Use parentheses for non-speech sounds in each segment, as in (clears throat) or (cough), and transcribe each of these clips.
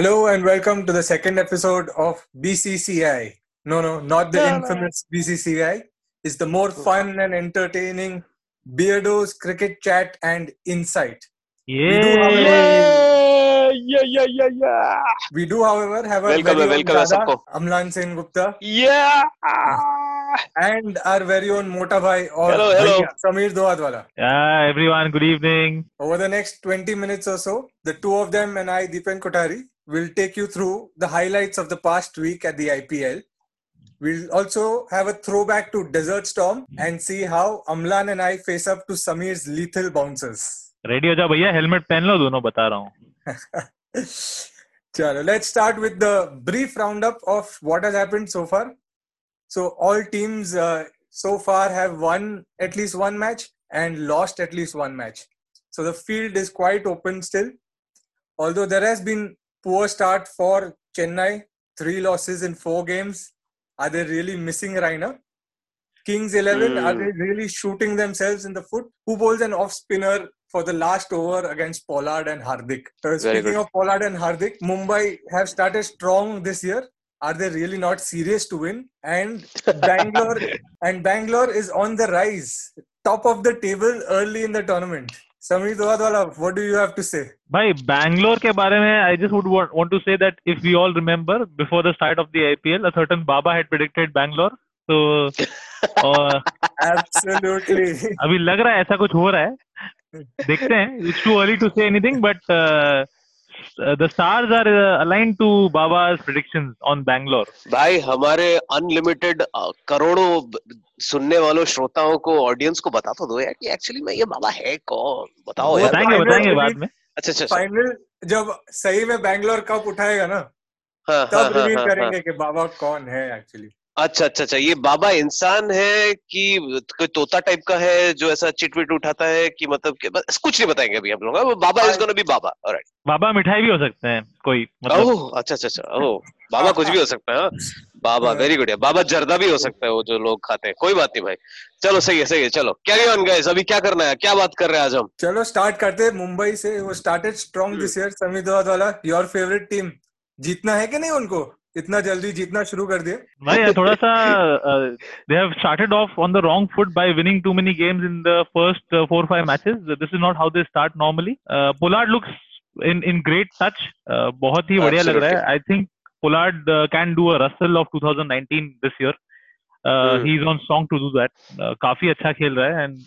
Hello and welcome to the second episode of BCCI. No, no, not the infamous. BCCI. It's the more fun and entertaining Beardo's cricket chat and insight. Yeah. We do, however, yeah, yeah, yeah, yeah, yeah. We do, however, have our welcome, very welcome, own dada, Amlan Singh Gupta. Yeah. And our very own Motabhai or hello, hello. Samir Doadwala. Yeah, everyone, good evening. Over the next 20 minutes or so, the two of them and I, Deepen Kotari, will take you through the highlights of the past week at the IPL. We'll also have a throwback to Desert Storm and see how Amlan and I face up to Samir's lethal bouncers. Ready हो जाओ भैया helmet पहन लो दोनों बता रहा हूँ Chalo, let's start with the brief roundup of what has happened so far. So, all teams uh, so far have won at least one match and lost at least one match. So, the field is quite open still. Although there has been poor start for Chennai, three losses in four games. Are they really missing Raina? Kings 11, are Hmm. they really shooting themselves in the foot? Who bowls an off spinner for the last over against Pollard and Hardik? So speaking of Pollard and Hardik, Mumbai have started strong this year. Are they really not serious to win? And (laughs) Bangalore and Bangalore is on the rise, top of the table early in the tournament. Samir Doadwala, what do you have to say? भाई बैंगलोर के बारे में I just would want to say that if we all remember before the start of the IPL a certain baba had predicted Bangalore तो Absolutely. अभी लग रहा है ऐसा कुछ हो रहा है देखते हैं it's too early to say anything but the stars are aligned to बाबा's predictions on Bangalore भाई हमारे अनलिमिटेड करोड़ों सुनने वालों श्रोताओं को ऑडियंस को बता तो दो यार कि एक्चुअली में ये बाबा है कौन? बताओ यार। बताएँगे बताएँगे बाद में। अच्छा अच्छा अच्छा। फाइनल जब सही में बैंगलोर कप उठाएगा ना हाँ, तब हाँ, रिवील हाँ, हाँ। करेंगे कि बाबा कौन है एक्चुअली अच्छा अच्छा अच्छा। ये बाबा इंसान है कि कोई तोता टाइप का है जो ऐसा चिटविट उठाता है कि मतलब कि बस कुछ नहीं बताएँगे अभी हम लोग हाँ, Baba is gonna be Baba alright Baba मिठाई भी हो सकते हैं कोई मतलब ओह अच्छा अच्छा अच्छा ओह बाबा कुछ भी हो सकता है हाँ? बाबा वेरी गुड है बाबा जर्दा भी हो सकता है वो जो लोग खाते हैं कोई बात नहीं भाई। चलो सही है सही है चलो। कैरी ऑन गाइस अभी क्या करना है क्या बात कर रहे हैं आज हम? चलो स्टार्ट करते हैं। मुंबई से वो स्टार्टेड स्ट्रॉन्ग। दिस ईयर समी वाला योर फेवरेट टीम जीतना है कि नहीं उनको? इतना जल्दी जीतना शुरू कर दिए भाई थोड़ा सा they have started off on the wrong foot by winning too many games in the first four five matches this is not how they start normally Pollard looks in in great touch बहुत ही बढ़िया लग रहा है। I think Pollard can do a Russell of 2019 this year. He is on song to do that काफ़ी अच्छा खेल रहा है and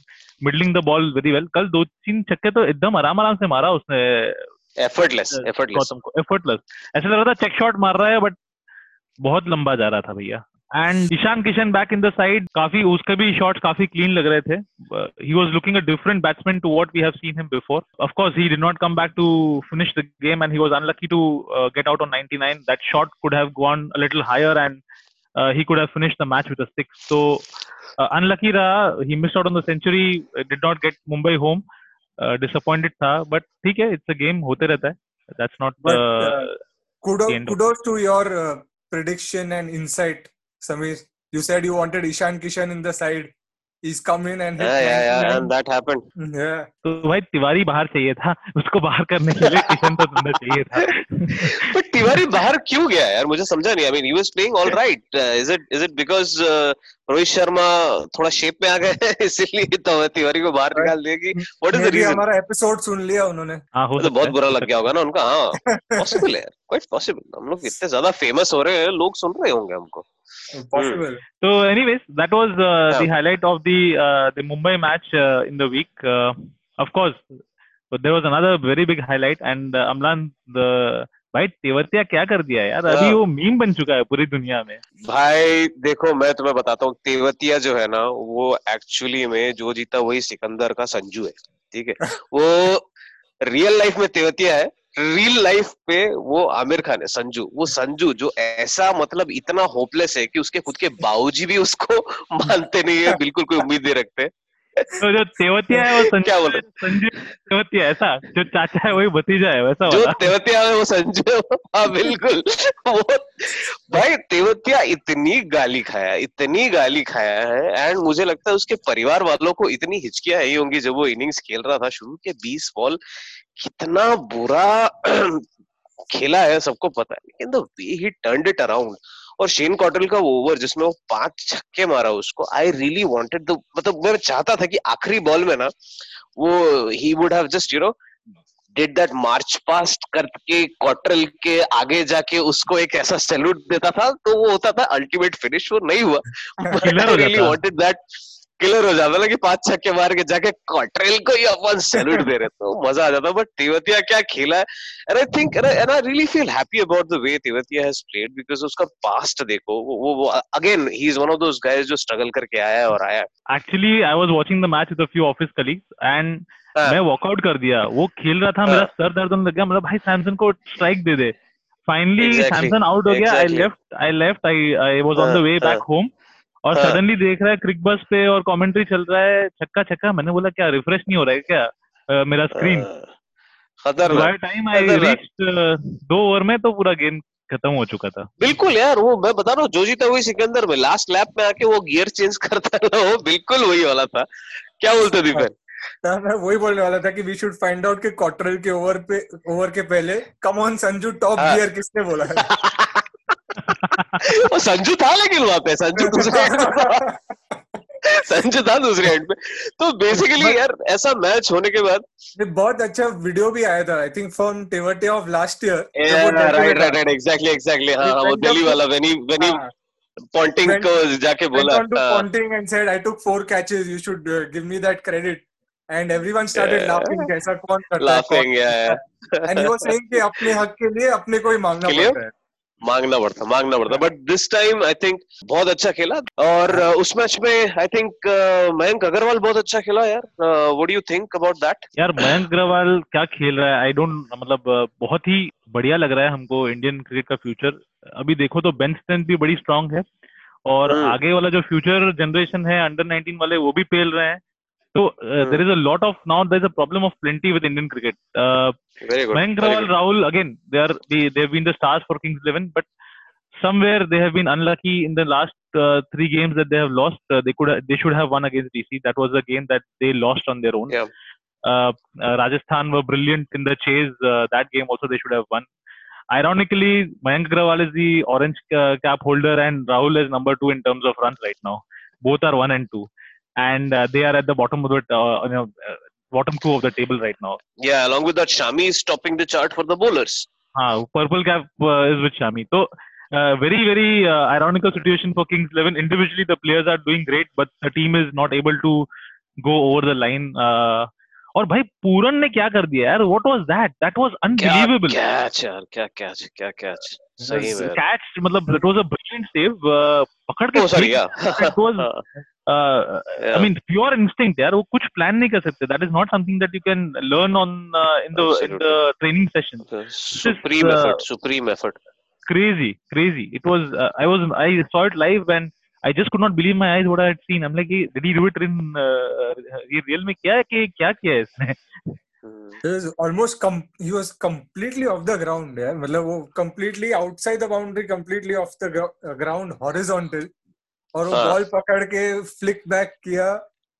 middling the ball very well कल दो तीन छक्के तो एकदम आराम आराम से मारा उसने। एफर्टलेस एफर्टलेस को एफर्टलेस ऐसा लग रहा था चेक शॉट मार रहा है बट बहुत लंबा जा रहा था भैया and Ishan Kishan back in the side काफ़ी उसके भी शॉट्स काफ़ी क्लीन लग रहे थे he was looking a different batsman to what we have seen him before of course he did not come back to finish the game and he was unlucky to get out on 99 that shot have gone a little higher and uh, he could have finished the match with a six so uh, unlucky raha he missed out on the century uh, did not get mumbai home uh, disappointed था but ठीक है it's a game होते रहता है that's not But, uh, uh, kudos, kudos to your uh, prediction and insight Samir you said you wanted Ishan Kishan in the side he's come in and yeah yeah yeah and that happened yeah तो भाई तिवारी बाहर चाहिए था उसको बाहर करने के लिए किशन तो तुमने चाहिए था तिवारी बाहर क्यों गया यार? मुझे समझा नहीं I mean he was playing all right is it is it because Rohit Sharma थोड़ा शेप में आ गए (laughs) इसीलिए तो तिवारी को बाहर निकाल दिया कि व्हाट इज़ द रीजन हमारा एपिसोड सुन लिया उन्होंने। हाँ हो तो बहुत बुरा लग गया होगा ना उनका हाँ (laughs) पॉसिबल है क्वाइट पॉसिबल हम लोग इतने ज़्यादा फ़ेमस हो रहे हैं लोग सुन रहे होंगे हमको। Possible है। तो anyways that was uh, the Yeah. highlight of the uh, the Mumbai match uh, in the week. Uh, of course but there was another very big highlight and uh, Amlan the भाई तेवतिया क्या कर दिया यार? अभी वो meme बन चुका है पूरी दुनिया में। भाई देखो मैं तुम्हें बताता हूँ तेवतिया जो है ना वो एक्चुअली में जो जीता वही सिकंदर का संजू है ठीक है? (laughs) वो रियल लाइफ में तेवतिया है रियल लाइफ पे वो आमिर खान है संजू। वो संजू जो ऐसा मतलब इतना होपलेस है कि उसके खुद के बाबूजी भी उसको (laughs) मानते नहीं है बिल्कुल कोई उम्मीद नहीं रखते। तो जो तेवतिया है वो क्या संजू बोले? संजू तेवतिया ऐसा? जो चाचा है वही भतीजा है वैसा जो तेवतिया है वो संजू है हाँ बिल्कुल। वो भाई तेवतिया इतनी गाली खाया इतनी गाली खाया है एंड मुझे लगता है उसके परिवार वालों को इतनी हिचकियाँ आई होंगी जब वो इनिंग्स खेल रहा था शुरू के बीस बॉल कितना बुरा (clears throat) खेला है सबको पता है लेकिन the way he turned it around और शेन कॉटल का ओवर जिसमें वो पाँच छक्के मारा उसको आई रियली वांटेड द मतलब मैं चाहता था कि आखिरी बॉल में ना वो he would have just you know did that march past करके क्वार्टरल के आगे जाके उसको एक ऐसा सैल्यूट देता था तो वो होता था अल्टीमेट फिनिश वो नहीं हुआ रियली। वांटेड दैट किलर हो जाता ना कि पाँच छक्के मार के जाके क्वार्टरल को ही अपन सैल्यूट दे रहे तो मज़ा आ जाता बट तेवतिया क्या खेला है? And I think and I really feel happy about the way Tewatia has played because उसका पास्ट देखो वो वो again he is one of those guys जो स्ट्रगल करके आया है और आया actually I was watching the match with a few office colleagues and हाँ। मैं वॉकआउट कर दिया। वो खेल रहा था हाँ। मेरा सर दर्द होने लग गया मतलब भाई सैमसन को स्ट्राइक दे दे। फाइनली सैमसन आउट हो गया। I left I left I I was on the हाँ, वे हाँ। बैक होम और हाँ। सडनली देख रहा है क्रिक बस पे और कमेंट्री चल रहा है छक्का छक्का। मैंने बोला क्या रिफ्रेश नहीं हो रहा है क्या अ, मेरा स्क्रीन खतरनाक। टाइम आई खतरनाक। रीच दो ओवर में तो पूरा गेम खत्म हो चुका था। बिल्कुल यार वो मैं बता रहा हूँ जो जीता वही सिकंदर में लास्ट लैप में आके वो गियर चेंज करता था वो बिल्कुल वही वाला था। क्या बोलते दीपक? हाँ, मैं वही बोलने वाला था कि वी शुड फाइंड आउट कि क्वार्टरल के ओवर पे ओवर के पहले कम ऑन संजू टॉप हाँ। गियर किसने बोला है? (laughs) वो संजू था लेकिन वहाँ पे संजू दूसरे एंड था संजू था दूसरे एंड पे तो बेसिकली यार ऐसा मैच होने के बाद बहुत अच्छा वीडियो भी आया था I think from टेवटे of last year right right right exactly exactly हाँ हाँ, वो दिल्ली to- वाला वेनी वेनी हाँ, Went- को जाके बोला went on to हाँ, Ponting and said, "I took four catches. You should uh, give me that credit." And everyone started Yeah. laughing. कैसा कौन करता है? laughing yeah, कौन- And he was saying कि अपने हक के लिए अपने को ही मांगना पड़ता है. मांगना पड़ता मांगना पड़ता। But this time I think बहुत अच्छा खेला। और uh, उस मैच में आई थिंक मयंक अग्रवाल बहुत अच्छा खेला यार। What do you think about that यार मयंक अग्रवाल क्या खेल रहा है? आई डोंट मतलब बहुत ही बढ़िया लग रहा है हमको इंडियन क्रिकेट का फ्यूचर अभी देखो तो बेंच स्ट्रेंथ भी बड़ी स्ट्रांग है। और हम्म। आगे वाला जो फ्यूचर जनरेशन है अंडर 19 वाले वो भी पेल रहे हैं। So uh, hmm. there is a lot of now. There is a problem of plenty with Indian cricket. Uh, Very good. Mayank Rahul again. They are they, they have been the stars for Kings Eleven, but somewhere they have been unlucky in the last uh, three games that they have lost. Uh, they could they should have won against DC. That was a game that they lost on their own. Yeah. Uh, uh Rajasthan were brilliant in the chase. Uh, that game also they should have won. Ironically, Mayank Agrawal is the orange uh, cap holder and Rahul is number two in terms of runs right now. Both are one and two and uh, they are at the bottom of the uh, you know, uh, bottom two of the table right now. yeah along with that shami is topping the chart for the bowlers हाँ purple cap is with Shami तो very very ironical situation for Kings 11 individually the players are doing great but the team is not able to go over the line uh, और भाई पूरन ने क्या कर दिया यार what was that that was क्या unbelievable catch यार क्या कैच क्या कैच सही में catch मतलब was a brilliant save uh, पकड़ के oh it was uh, I mean pure instinct यार वो कुछ plan नहीं कर सकते not something that you can learn on uh, in the in the training session supreme uh, effort supreme effort crazy, crazy. It was. Uh, I was. I saw it live and I just could not believe my eyes what I had seen. I'm like, did he do it in uh, real में क्या है कि क्या किया है इसने? Hmm. He was almost com- he was completely off the ground. Yeah, मतलब वो completely outside the boundary, completely off the gro- uh, ground, horizontal. और वो हाँ. बॉल पकड़ के flick back किया.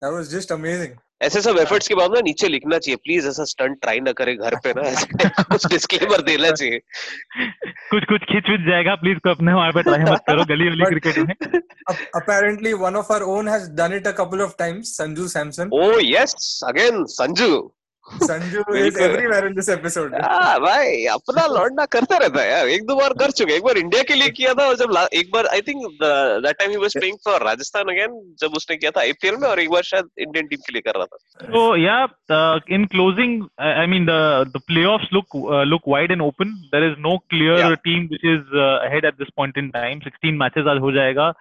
That was just amazing. ऐसे सब एफर्ट्स के बाद ना नीचे लिखना चाहिए प्लीज़ ऐसा स्टंट ट्राई ना करे घर पे ना ऐसे कुछ डिस्क्लेमर देना चाहिए कुछ कुछ खिंच विच जाएगा प्लीज़ को अपने वहाँ पे ट्राई मत करो गली वाली क्रिकेट में Ap- apparently, one of our own has done it a couple of times. Sanju Samson. Oh yes again Sanju (laughs) Rajasthan again जब उसने किया था आईपीएल में और एक बार शायद इंडियन टीम के लिए कर रहा था। तो yeah in closing I mean playoff look look wide and open there is no clear team is head at this point in time sixteen matches आज हो जाएगा।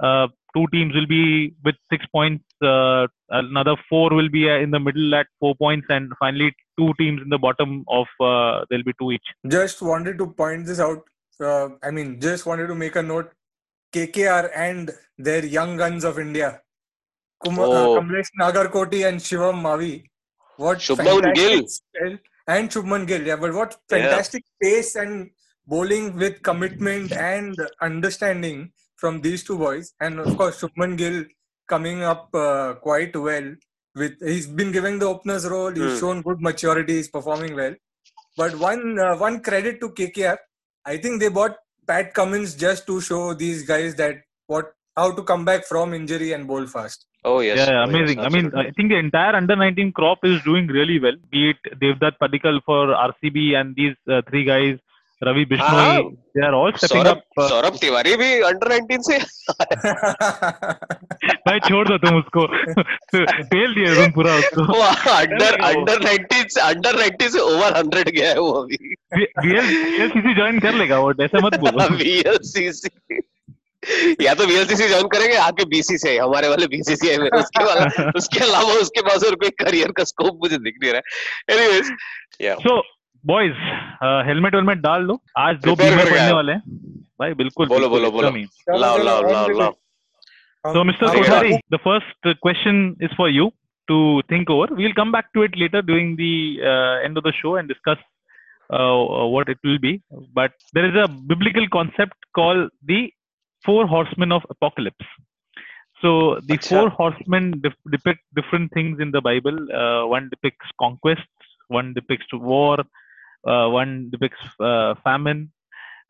Uh, two teams will be with six points. Uh, another four will be uh, in the middle at four points, and finally two teams in the bottom of uh, there'll be two each. Just wanted to point this out. Uh, I mean, just wanted to make a note. KKR and their young guns of India, Kum- uh, Oh. Kamlesh Nagarkoti and Shivam Mavi. What Shubman Gill. spell- and Shubman Gill. Yeah, but what fantastic pace and bowling with commitment and understanding from these two boys. And of course, Shubman Gill coming up uh, quite well. With he's been given the openers role. He's Hmm. shown good maturity. He's performing well. But one uh, one credit to KKR, I think they bought Pat Cummins just to show these guys that what how to come back from injury and bowl fast. Oh yes. Yeah, yeah, Oh, yes, amazing. I mean. I think the entire under 19 crop is doing really well. Be it Devdutt Padikal for RCB and these uh, three guys, Ravi Bishnoi, Ah, they are all stepping Saurabh Tiwari भी under 19 से (laughs) भाई छोड़ दो तुम उसको। (laughs) Fail दिया तुम पूरा उसको। वो अंडर अंडर 19 से अंडर 19 से ओवर 100 गया है वो अभी। बीएलसीसी ज्वाइन कर लेगा वो ऐसा मत बोलो। (laughs) वीएलसीसी या तो वीएलसीसी ज्वाइन करेंगे आके बीसीसीआई हमारे वाले बीसीसीआई में उसके वाला उसके अलावा उसके पास और कोई करियर का स्कोप मुझे दिख नहीं रहा। है anyways yeah so boys helmet uh, वेलमेट डाल दो आज दो बीमर पड़ने वाले हैं। भाई बिल्कुल बोलो बोलो बोलो। लाओ लाओ लाओ लाओ। So Mr Kothari the first question is for you to think over we will come back to it later during the end of the show and discuss what it will be but there is a biblical concept called the four horsemen of apocalypse So the Achha. four horsemen dif- depict different things in the Bible. Uh, one depicts conquest, one depicts war, uh, one depicts uh, famine,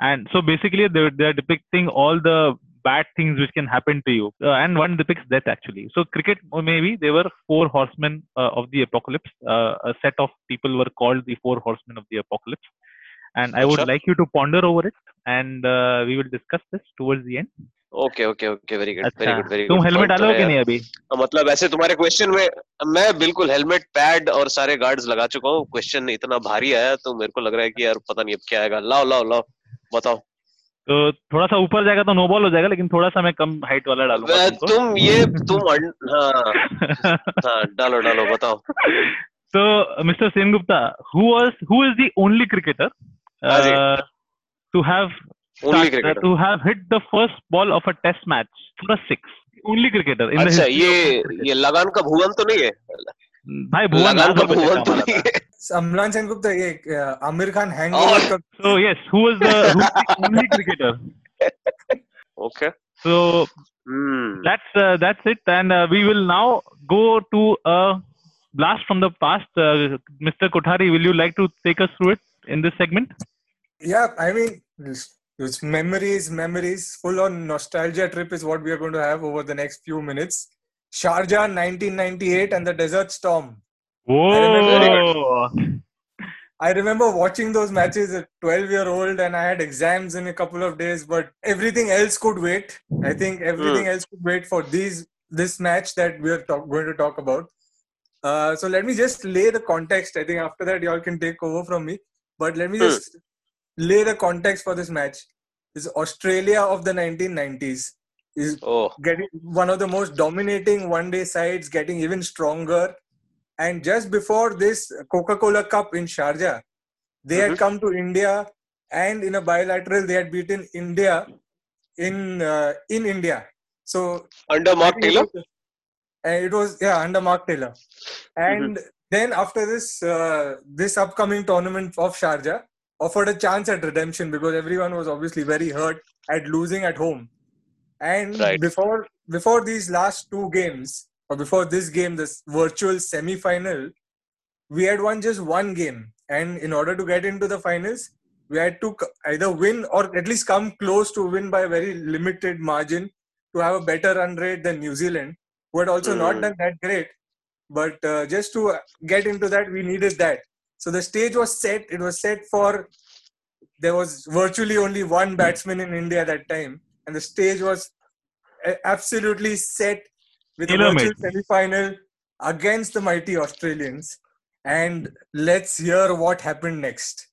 and so basically they're, they're depicting all the bad things which can happen to you. Uh, and one depicts death actually. So cricket maybe they were four horsemen uh, of the apocalypse. Uh, a set of people were called the four horsemen of the apocalypse. And i would Acha. like you to ponder over it. And uh, we will discuss this towards the end okay okay okay very good very good very तुम helmet डालो कि नहीं अभी? मतलब ऐसे तुम्हारे question में मैं बिल्कुल हेलमेट पैड और सारे गार्ड्स लगा चुका हूँ। क्वेश्चन इतना भारी आया तो मेरे को लग रहा है कि यार पता नहीं अब क्या आएगा। लाओ लाओ लाओ। बताओ। तो थोड़ा सा ऊपर जाएगा तो नो बॉल हो जाएगा लेकिन थोड़ा सा मैं कम हाइट वाला डालूँगा तुम ये तुम हाँ। हाँ डालो डालो बताओ। (laughs) तो Mr Sen Gupta was who is the only cricketer हाँ जी। uh, to have only start- cricketer to have hit the first ball of a test match for a six. Only cricketer in the अच्छा history ये of cricket. ये लगान का भुवन तो नहीं है भाई भुवन लगान लाल का बॉल पे भुवन छक्का तो मारा नहीं था. है (laughs) अमलान सेनगुप्ता ये uh, आमिर खान और- हैंगओवर का So yes, who was the, who was the only cricketer? (laughs) Okay So hmm that's uh, that's it, and uh, we will now go to a blast from the past. Uh, Mr. Kothari, will you like to take us through it in this segment? Yeah, I mean, it's, it's memories, memories, full on nostalgia trip is what we are going to have over the next few minutes. Sharjah 1998 and the Desert Storm. Whoa! I remember watching those matches at 12 year old and I had exams in a couple of days, but everything else could wait. I think everything else could wait for these this match that we are talk, going to talk about. Uh, so let me just lay the context. I think after that y'all can take over from me. But let me Hmm. just lay the context for this match is Australia of the 1990s is oh. getting one of the most dominating one day sides getting even stronger and just before this Coca-Cola Cup in Sharjah they mm-hmm. had come to India and in a bilateral they had beaten India in uh, in India so under Mark Taylor and uh, it was yeah under Mark Taylor mm-hmm. and mm-hmm. then after this uh, this upcoming tournament of Sharjah offered a chance at redemption because everyone was obviously very hurt at losing at home. And Right. before before these last two games or before this game, this virtual semi-final, we had won just one game. And in order to get into the finals, we had to either win or at least come close to win by a very limited margin to have a better run rate than New Zealand, who had also not Mm. done that great. But uh, just to get into that, we needed that. So the stage was set. It was set for. There was virtually only one batsman in India that time, and the stage was a- absolutely set with a Tailor-made. virtual semi-final against the mighty Australians. And let's hear what happened next.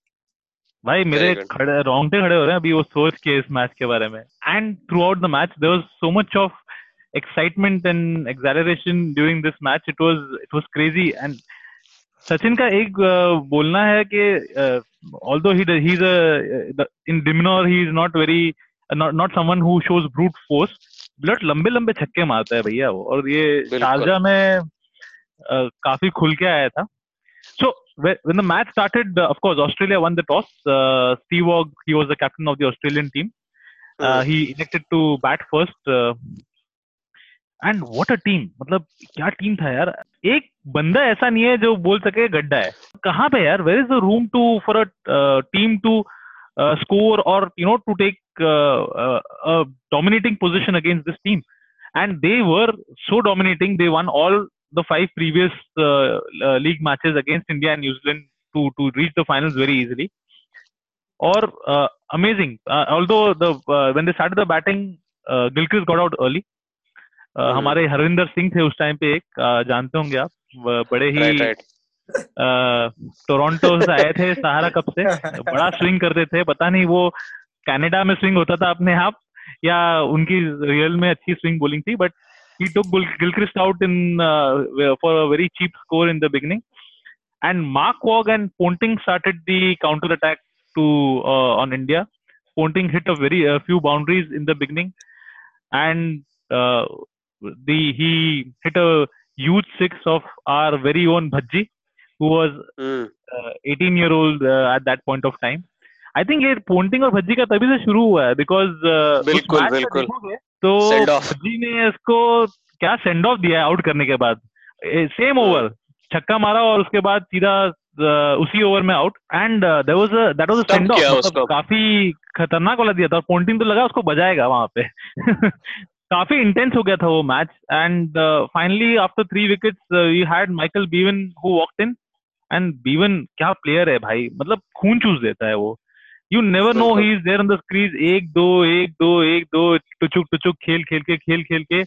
भाई मेरे good. खड़े रोंगटे खड़े हो रहे हैं अभी वो सोच के इस मैच के बारे में and throughout the match there was so much of excitement and acceleration during this match it was it was crazy and Sachin का एक बोलना है कि although he is in he is not very not someone who shows brute force blood लंबे लंबे छक्के मारता है भैया वो। और ये शारजा में आ, काफ़ी खुल के आया था। So when the match started off Australia won the toss Steve Waugh he was the captain of the Australian team he elected to bat first and what a team! मतलब क्या टीम था यार एक बंदा ऐसा नहीं है जो बोल सके गड्ढा है कहाँ पे यार where is the room to for a team to score और you know to take dominating position against this team and they were so dominating they won all the five previous uh, uh, league matches against india and new zealand to to reach the finals very easily or uh, amazing uh, although the uh, when they started the batting uh, gilchrist got out early uh, hmm. हमारे हम्म। हरविंदर सिंह थे उस time पे एक जानते होंगे आप? बड़े ही Toronto से आए थे सहारा कप से। बड़ा स्विंग करते थे। पता नहीं वो कनाडा में स्विंग होता था अपने आप या उनकी रियल में अच्छी स्विंग बोलिंग थी but he took Gilchrist out in for a very cheap score in the beginning and Mark Waugh and Ponting started the counter attack to on India Ponting hit a very few boundaries in the beginning and the he hit a huge six of our very own Bhaji who was uh, 18 year old uh, at that point of time I think ये Ponting और भज्जी का तभी से शुरू हुआ है because बिल्कुल, बिल्कुल। तो. भज्जी ने इसको क्या सेंड ऑफ़ दिया आउट करने के बाद सेम। ओवर छक्का मारा और उसके बाद सीधा uh, उसी ओवर में out and there was that was a send off. काफ़ी खतरनाक वाला दिया था और पोन्टिंग तो लगा उसको बजाएगा वहाँ पे (laughs) काफ़ी इंटेंस हो गया था वो match and finally after three wickets you had Michael Bevan who walked in and Bevan क्या प्लेयर है भाई? मतलब खून चूस देता है वो. You never know he is there on the crease एक दो एक दो एक दो टुचुक टुचुक खेल खेल के खेल खेल के.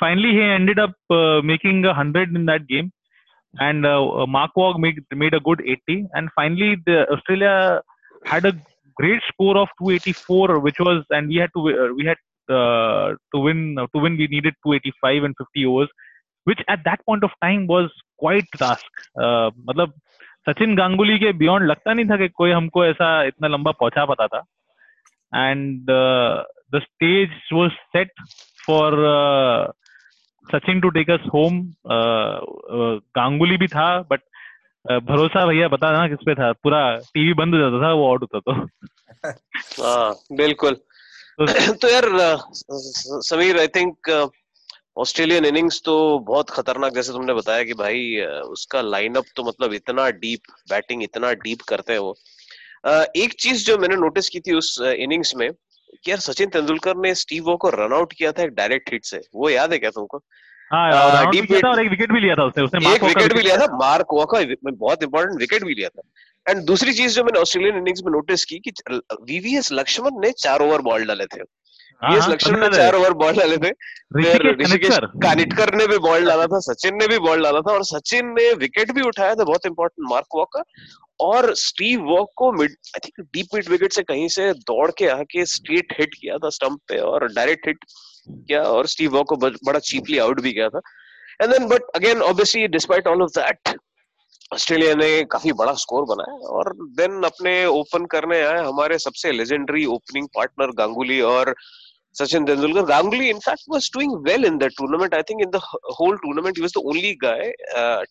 Finally he ended up making a hundred in that game and Waugh made, made a good 80 and finally the Australia had a great score of 284 which was we had to uh, we had uh, to win to win we needed 285 and 50 overs which at that point of time was quite task uh, मतलब सचिन गांगुली के beyond लगता नहीं था कि कोई हमको ऐसा इतना लंबा पहुँचा पाता था। And the stage was set for Sachin to take us home Ganguly भी था बट भरोसा भैया बता ना किस पे था। पूरा टीवी बंद हो जाता था वो आउट होता तो। (laughs) हाँ बिल्कुल। (coughs) तो यार Sameer I think Australian innings तो बहुत खतरनाक, जैसे तुमने बताया कि भाई उसका लाइनअप तो मतलब इतना डीप बैटिंग इतना डीप करते हैं वो। एक चीज़ जो मैंने नोटिस की थी उस इनिंग्स में, कि यार सचिन तेंदुलकर ने स्टीव वो को रन आउट किया था एक डायरेक्ट हिट से। वो याद है क्या तुमको? हाँ आ, run out भी deep किया था mid- और एक विकेट भी लिया था उसने उसने एक Mark Waugh का विकेट भी लिया था मार्क वॉ बहुत इंपॉर्टेंट विकेट भी लिया था। एंड दूसरी चीज़ जो मैंने ऑस्ट्रेलियन इनिंग्स में नोटिस की कि वीवीएस लक्ष्मण ने चार ओवर बॉल डाले थे। हाँ, वीएस हाँ, लक्ष्मण ने चार ओवर बॉल डाले थे। ऋषिकेश कानिटकर ने भी बॉल डाला था सचिन ने भी बॉल डाला था और सचिन ने विकेट भी उठाया था बहुत इंपॉर्टेंट मार्क वॉक का और स्टीव वॉक को mid I think deep mid wicket से कहीं से दौड़ के आके स्ट्रेट हिट किया था स्टंप पे और डायरेक्ट हिट किया और स्टीव वॉ को बड़ा चीपली आउट भी किया था। And then but again obviously despite all of that Australia ने काफ़ी बड़ा स्कोर बनाया और देन अपने ओपन करने आए हमारे सबसे लेजेंडरी ओपनिंग पार्टनर गांगुली और Sachin Tendulkar. Ganguly in fact was doing well in the tournament I think in the whole tournament he the only guy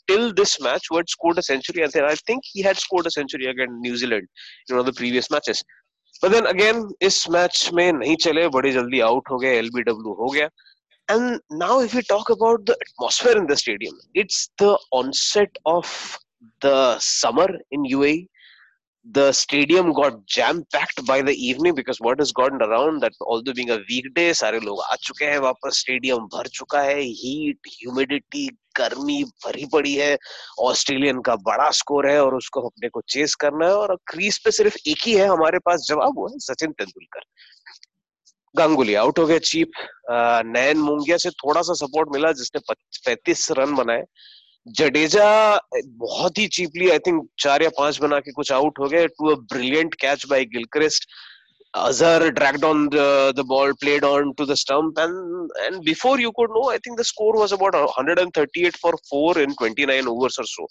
till this match word scored a century I think he had scored a century against New Zealand in of the previous matches But then again, इस match में नहीं चले बड़ी जल्दी out हो गए LBW हो गया And now, if we talk about the atmosphere in the stadium, it's the onset of the summer in UAE. The stadium got jam packed by the evening because what has gotten around that although being a weekday सारे लोग आ चुके हैं वापस stadium भर चुका है heat humidity गर्मी भरी पड़ी है, ऑस्ट्रेलियन का बड़ा स्कोर है और उसको अपने को चेस करना है और क्रीज पे सिर्फ़ एक ही है हमारे पास जवाब, वो है सचिन तेंदुलकर। गांगुली आउट हो गया चीप नयन मुंगिया से थोड़ा सा सपोर्ट मिला जिसने पैंतीस रन बनाए। जडेजा बहुत ही चीपली आई थिंक चार या पाँच बना के कुछ आउट हो गए। To a brilliant catch by Gilchrist Azhar dragged on the, the ball, played on to the stump, and and before you could know, I think the score was about 138 for four in 29 overs or so.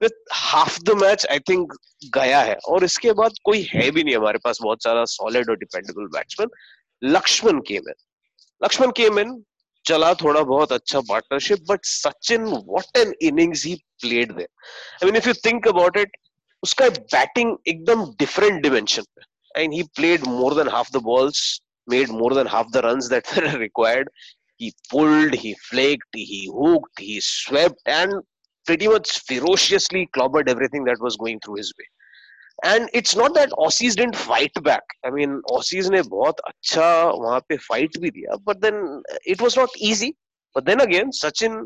With half the match, I think गया है और इसके बाद कोई है भी नहीं हमारे पास बहुत सारा solid और dependable batsman. Lakshman came in. Lakshman came in, चला थोड़ा बहुत अच्छा partnership but Sachin what an innings he played there I mean if you think about it उसका बैटिंग एकदम डिफरेंट डिमेंशन पे And he played more than half the balls made more than half the runs that (laughs) were required he pulled he flaked he hooked he swept and pretty much ferociously clobbered everything that was going through his way and it's not that Aussies didn't fight back. I mean, Aussies ने बहुत अच्छा वहाँ पे fight भी दिया, but then it was not easy. But then again, Sachin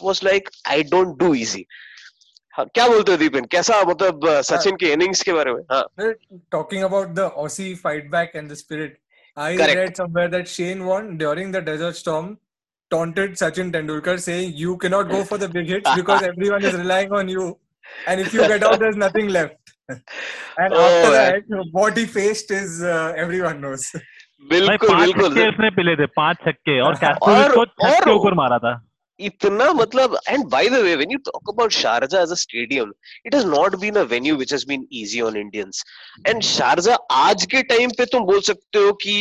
was like, I don't do easy. हाँ, क्या बोलते हो दीपेन? कैसा मतलब हाँ। सचिन हाँ, के इनिंग्स के बारे में? Talking about the Aussie fight back and the spirit I read somewhere that Shane Warne during the desert storm taunted Sachin Tendulkar से you can not go for the big hits because everyone is relying on you and if you get out there is nothing left and is everyone बिल्कुल बिल्कुल। पिले थे पाँच छक्के और हाँ, captain को छक्के ऊपर मारा था। इतना मतलब and by the way when you talk about Sharjah as a stadium it has not been a venue which has been easy on Indians and Sharjah आज के टाइम पे तुम बोल सकते हो कि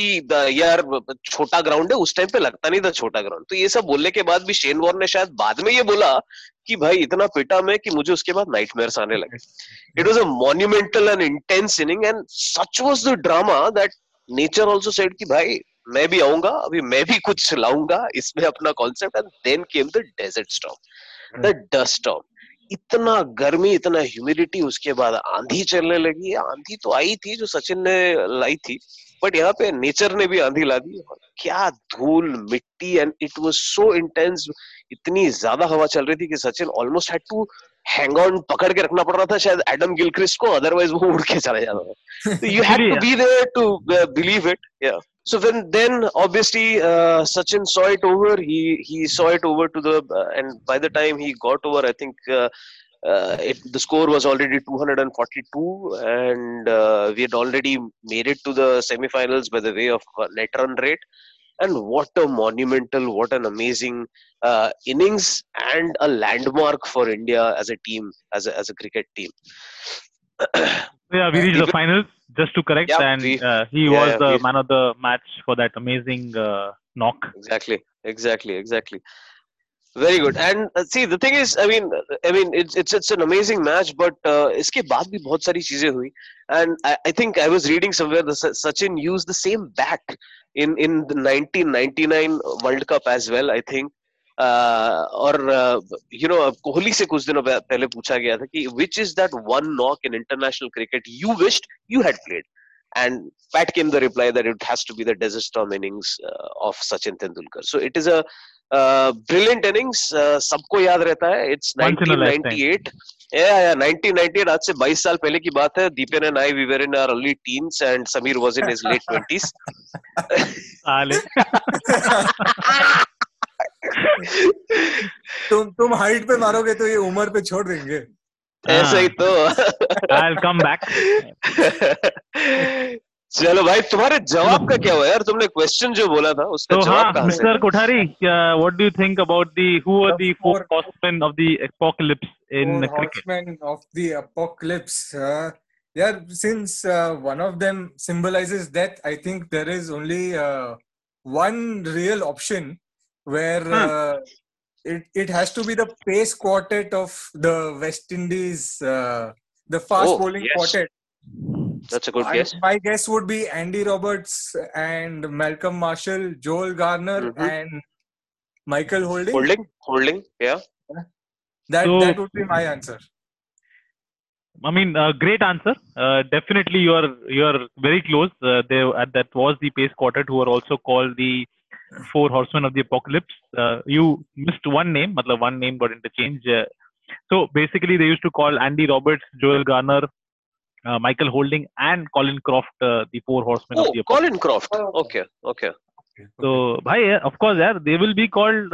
यार, छोटा ग्राउंड है, उस टाइम पे लगता नहीं था छोटा ग्राउंड तो ये सब बोलने के बाद भी शेन वॉर्न ने शायद बाद में ये बोला कि भाई इतना पिटा मैं कि मुझे उसके बाद नाइटमेयर्स आने लगे. It was a monumental and intense inning, and such was the drama that nature also said कि भाई मैं भी आऊँगा अभी मैं भी कुछ लाऊँगा इसमें अपना concept and then came the desert storm the dust storm इतना गर्मी इतना ह्यूमिडिटी उसके बाद आंधी चलने लगी। आंधी तो आई थी जो सचिन ने लाई थी बट यहाँ पे नेचर ने भी आंधी ला दी। क्या धूल मिट्टी and it was so intense इतनी ज़्यादा हवा चल रही थी कि Sachin almost had to hang on पकड़ के रखना पड़ रहा था शायद एडम गिलक्रिस्ट को अदरवाइज़ वो उड़ के चला जाता था। (laughs) Had to be there to uh, believe it yeah. So when then obviously uh, sachin saw it over. He he saw it over to the uh, and by the time he got over i think uh, uh, it, the score was already 242 and uh, we had already made it to the semifinals by the way of uh, net run rate. And what a monumental what an amazing uh, innings and a landmark for india as a team as a, as a cricket team. Yeah, we reached the finals just to correct, Yeah, and we- uh, he yeah, was yeah, the we- man of the match for that amazing uh, knock. exactly exactly exactly very good and uh, see the thing is i mean uh, i mean it's it's it's an amazing match but uh, इसके बाद भी बहुत सारी चीजें हुई and I, I think i was reading somewhere that Sa- sachin used the same bat in in the 1999 world cup as well i think uh, और you know Kohli से कुछ दिनों पहले पूछा गया था कि which is that one knock in international cricket you wished you had played and pat came the reply that it has to be the desert of innings of Sachin Tendulkar so it is a brilliant innings सबको याद रहता है। It's 1998 या आज से 22 साल पहले की बात है। (laughs) (laughs) (laughs) तुम तुम हाइट पे मारोगे तो ये उम्र पे छोड़ देंगे। ऐसे ही तो। कम बैक चलो भाई तुम्हारे जवाब का क्या हुआ यार? तुमने क्वेश्चन जो बोला था उसका तो हाँ mister Kothari what do you think about the who are the four horseman of the apocalypse in cricket horseman of the apocalypse यार since one of them symbolises death I think there is only one real option death, I think there is only uh, one real option where uh, it, it has to be the pace quartet of the West Indies, uh, the fast Oh, bowling yes. quartet. That's a good I- guess. my guess would be Andy Roberts and Malcolm Marshall, Joel Garner, Mhm. and Michael Holding. Holding, holding, yeah. That, So- that would be my answer. I mean, uh, great answer. Uh, definitely, you are you are very close. Uh, there, uh, that was the pace quartet who are also called the four horsemen of the apocalypse. Uh, you missed one name, matlab one name got interchanged. Uh, so basically, they used to call Andy Roberts, Joel Garner, uh, Michael Holding, and Colin Croft uh, the four horsemen Oh, of the apocalypse. Colin Croft. Oh. Okay, okay. तो भाई of course यार they will be called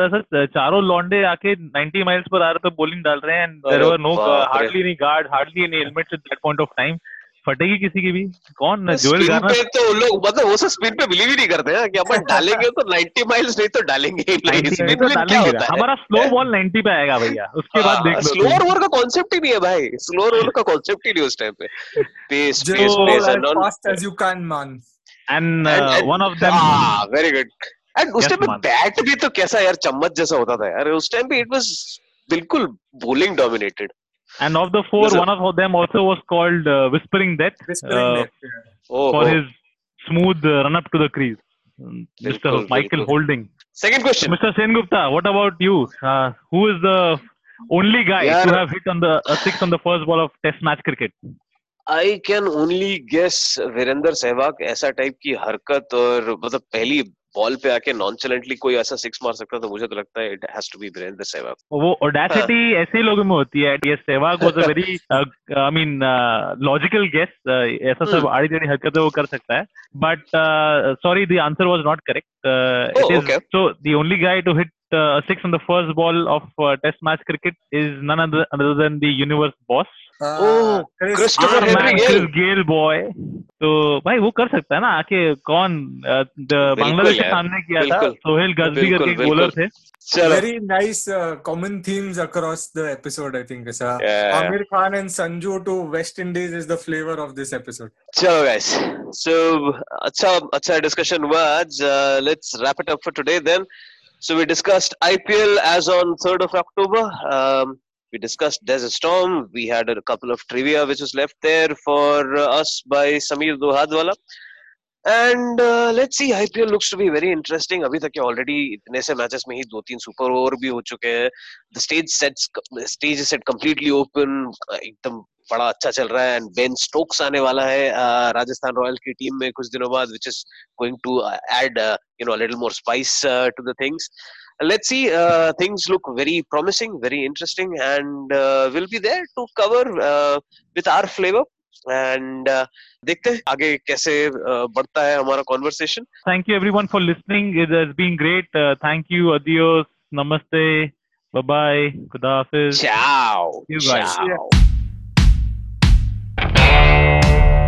चारों लौंडे आके 90 miles per are पे bowling डाल रहे हैं एंड देयर अरे वर नो बाप रे। Hardly any guard hardly any helmets at that point of time फटेगी किसी की भी? कौन जोएल स्पिन गार्नर पे तो वो लोग मतलब वो सब स्पीड पे बिलीव ही नहीं करते हैं कि अपन (laughs) डालेंगे तो 90 माइल्स नहीं तो डालेंगे ही नहीं तो क्या होता है? हमारा स्लो बॉल 90 पे आएगा भैया। उसके बाद देख लो स्लो ओवर का कॉन्सेप्ट ही नहीं है भाई। स्लो ओवर का कॉन्सेप्ट ही नहीं उस टाइम पे। Pace pace pace and fast as you can, man. And one of them हाँ वेरी गुड एंड उस टाइम पे बैट भी तो कैसा यार चम्मच जैसा होता था यार। उस टाइम पे इट वाज बिल्कुल bowling dominated End of the four Listen. One of them also was called whispering death Whispering Uh, death. yeah. oh for oh. his smooth uh, run up to the crease. Mr. बिल्कुल, Michael बिल्कुल। Holding. Second question. Mr. Sengupta, what about you? Uh, who is the only guy Yeah. to have hit on the a six on the first ball of Test match cricket? I can only guess Virender Sehwag ऐसा type की हरकत और मतलब पहली ball पे आके नॉनचलेंटली कोई ऐसा सिक्स मार सकता तो मुझे तो लगता है it has to be Virender Sehwag वो ऑडेसिटी ऐसे लोगों में होती है ये Sehwag was a very I mean logical guess ऐसा सब Hmm. आड़ी टेढ़ी हरकतें वो कर सकता है uh, but sorry the answer was not correct Oh, it is so the only guy to hit six on the first ball of uh, test match cricket is none other, other than the universe boss. हाँ। तो भाई वो कर सकता है ना आके कौन बांग्लादेश के सामने किया था सोहेल गजबी करके बॉलर थे। Very nice common themes across the episode I think Aamir Khan and Sanju to West Indies is the flavour of this episode चलो गाइस सो अच्छा अच्छा डिस्कशन हुआ आज। Let's wrap it up for today then So we discussed IPL as on 3rd of October. Um, we discussed Desert Storm. We had a couple of trivia which was left there for uh, us by Samir Dohadwala. And uh, let's see IPL looks to be very अभी तक already इतने से matches में ही दो तीन super over भी हो चुके हैं। The stage sets stage set completely open एकदम बड़ा अच्छा चल रहा है। एंड बेन स्टोक्स आने वाला है uh, राजस्थान रॉयल्स की टीम में कुछ दिनों बाद which is going to add you know little more spice to the things let's see uh, things look very promising very interesting and uh, we'll be there to cover uh, with our flavor and uh, देखते हैं आगे कैसे uh, बढ़ता है हमारा conversation thank you everyone for listening it has been great uh, thank you adios namaste bye bye khuda hafiz ciao You guys. ciao